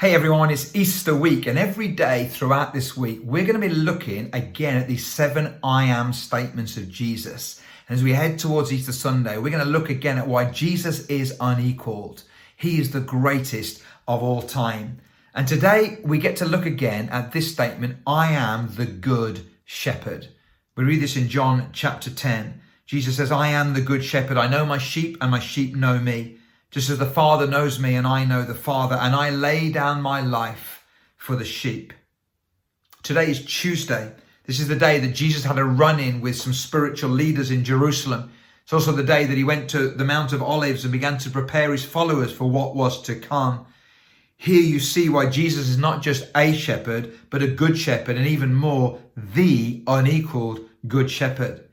Hey everyone, it's Easter week, and every day throughout this week, we're going to be looking again at these seven I am statements of Jesus. And as we head towards Easter Sunday, we're going to look again at why Jesus is unequaled. He is the greatest of all time. And today we get to look again at this statement I am the good shepherd. We read this in John chapter 10. Jesus says, I am the good shepherd. I know my sheep, and my sheep know me just as the Father knows me and I know the Father, and I lay down my life for the sheep. Today is Tuesday. This is the day that Jesus had a run in with some spiritual leaders in Jerusalem. It's also the day that he went to the Mount of Olives and began to prepare his followers for what was to come. Here you see why Jesus is not just a shepherd, but a good shepherd, and even more, the unequaled good shepherd.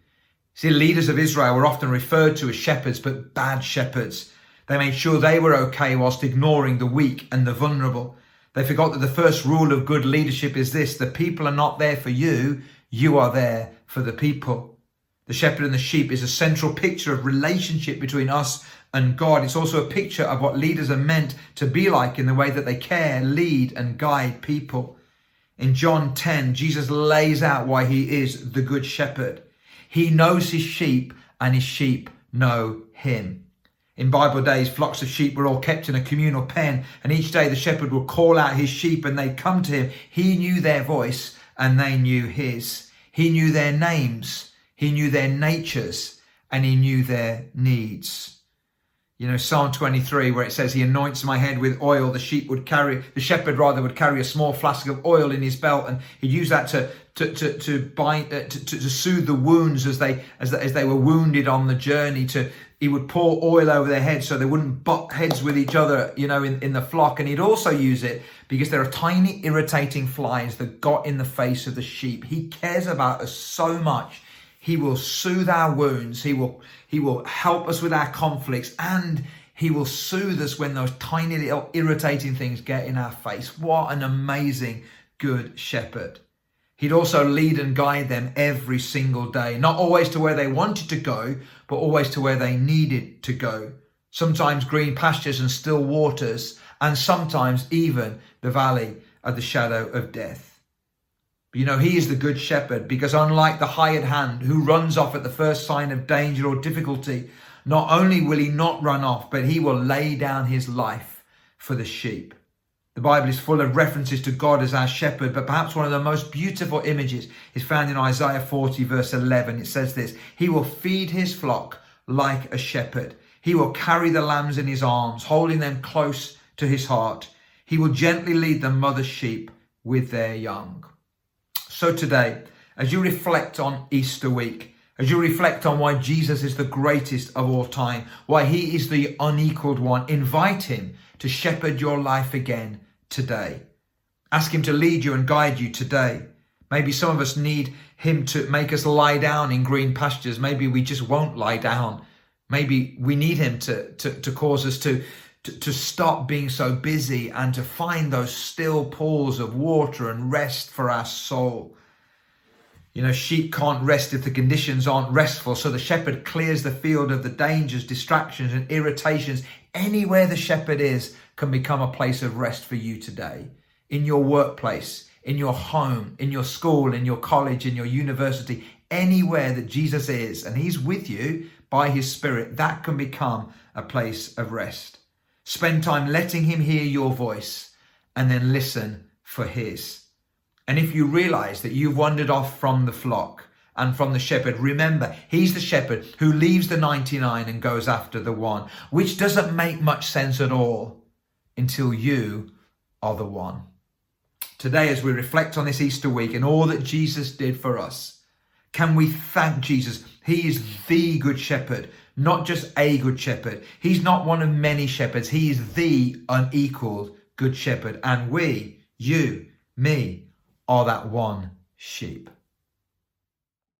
See, leaders of Israel were often referred to as shepherds, but bad shepherds. They made sure they were okay whilst ignoring the weak and the vulnerable. They forgot that the first rule of good leadership is this the people are not there for you, you are there for the people. The shepherd and the sheep is a central picture of relationship between us and God. It's also a picture of what leaders are meant to be like in the way that they care, lead, and guide people. In John 10, Jesus lays out why he is the good shepherd. He knows his sheep, and his sheep know him. In Bible days, flocks of sheep were all kept in a communal pen, and each day the shepherd would call out his sheep and they'd come to him. He knew their voice and they knew his. He knew their names, he knew their natures, and he knew their needs. You know, Psalm 23, where it says, He anoints my head with oil, the sheep would carry, the shepherd rather would carry a small flask of oil in his belt, and he'd use that to, to, to, to bind, uh, to, to, to soothe the wounds as they, as, as they were wounded on the journey, to, he would pour oil over their heads so they wouldn't butt heads with each other, you know, in, in the flock. And he'd also use it because there are tiny irritating flies that got in the face of the sheep. He cares about us so much. He will soothe our wounds. He will, he will help us with our conflicts and he will soothe us when those tiny little irritating things get in our face. What an amazing good shepherd. He'd also lead and guide them every single day, not always to where they wanted to go, but always to where they needed to go. Sometimes green pastures and still waters, and sometimes even the valley of the shadow of death. You know, he is the good shepherd because unlike the hired hand who runs off at the first sign of danger or difficulty, not only will he not run off, but he will lay down his life for the sheep. The Bible is full of references to God as our shepherd, but perhaps one of the most beautiful images is found in Isaiah 40, verse 11. It says this He will feed his flock like a shepherd. He will carry the lambs in his arms, holding them close to his heart. He will gently lead the mother sheep with their young. So today, as you reflect on Easter week, as you reflect on why Jesus is the greatest of all time, why he is the unequaled one, invite him to shepherd your life again today. Ask Him to lead you and guide you today. Maybe some of us need Him to make us lie down in green pastures. Maybe we just won't lie down. Maybe we need Him to, to, to cause us to, to, to stop being so busy and to find those still pools of water and rest for our soul. You know, sheep can't rest if the conditions aren't restful. So the shepherd clears the field of the dangers, distractions, and irritations. Anywhere the shepherd is can become a place of rest for you today. In your workplace, in your home, in your school, in your college, in your university, anywhere that Jesus is and he's with you by his spirit, that can become a place of rest. Spend time letting him hear your voice and then listen for his. And if you realize that you've wandered off from the flock and from the shepherd, remember, he's the shepherd who leaves the 99 and goes after the one, which doesn't make much sense at all until you are the one. Today, as we reflect on this Easter week and all that Jesus did for us, can we thank Jesus? He is the good shepherd, not just a good shepherd. He's not one of many shepherds. He is the unequaled good shepherd. And we, you, me, are that one sheep.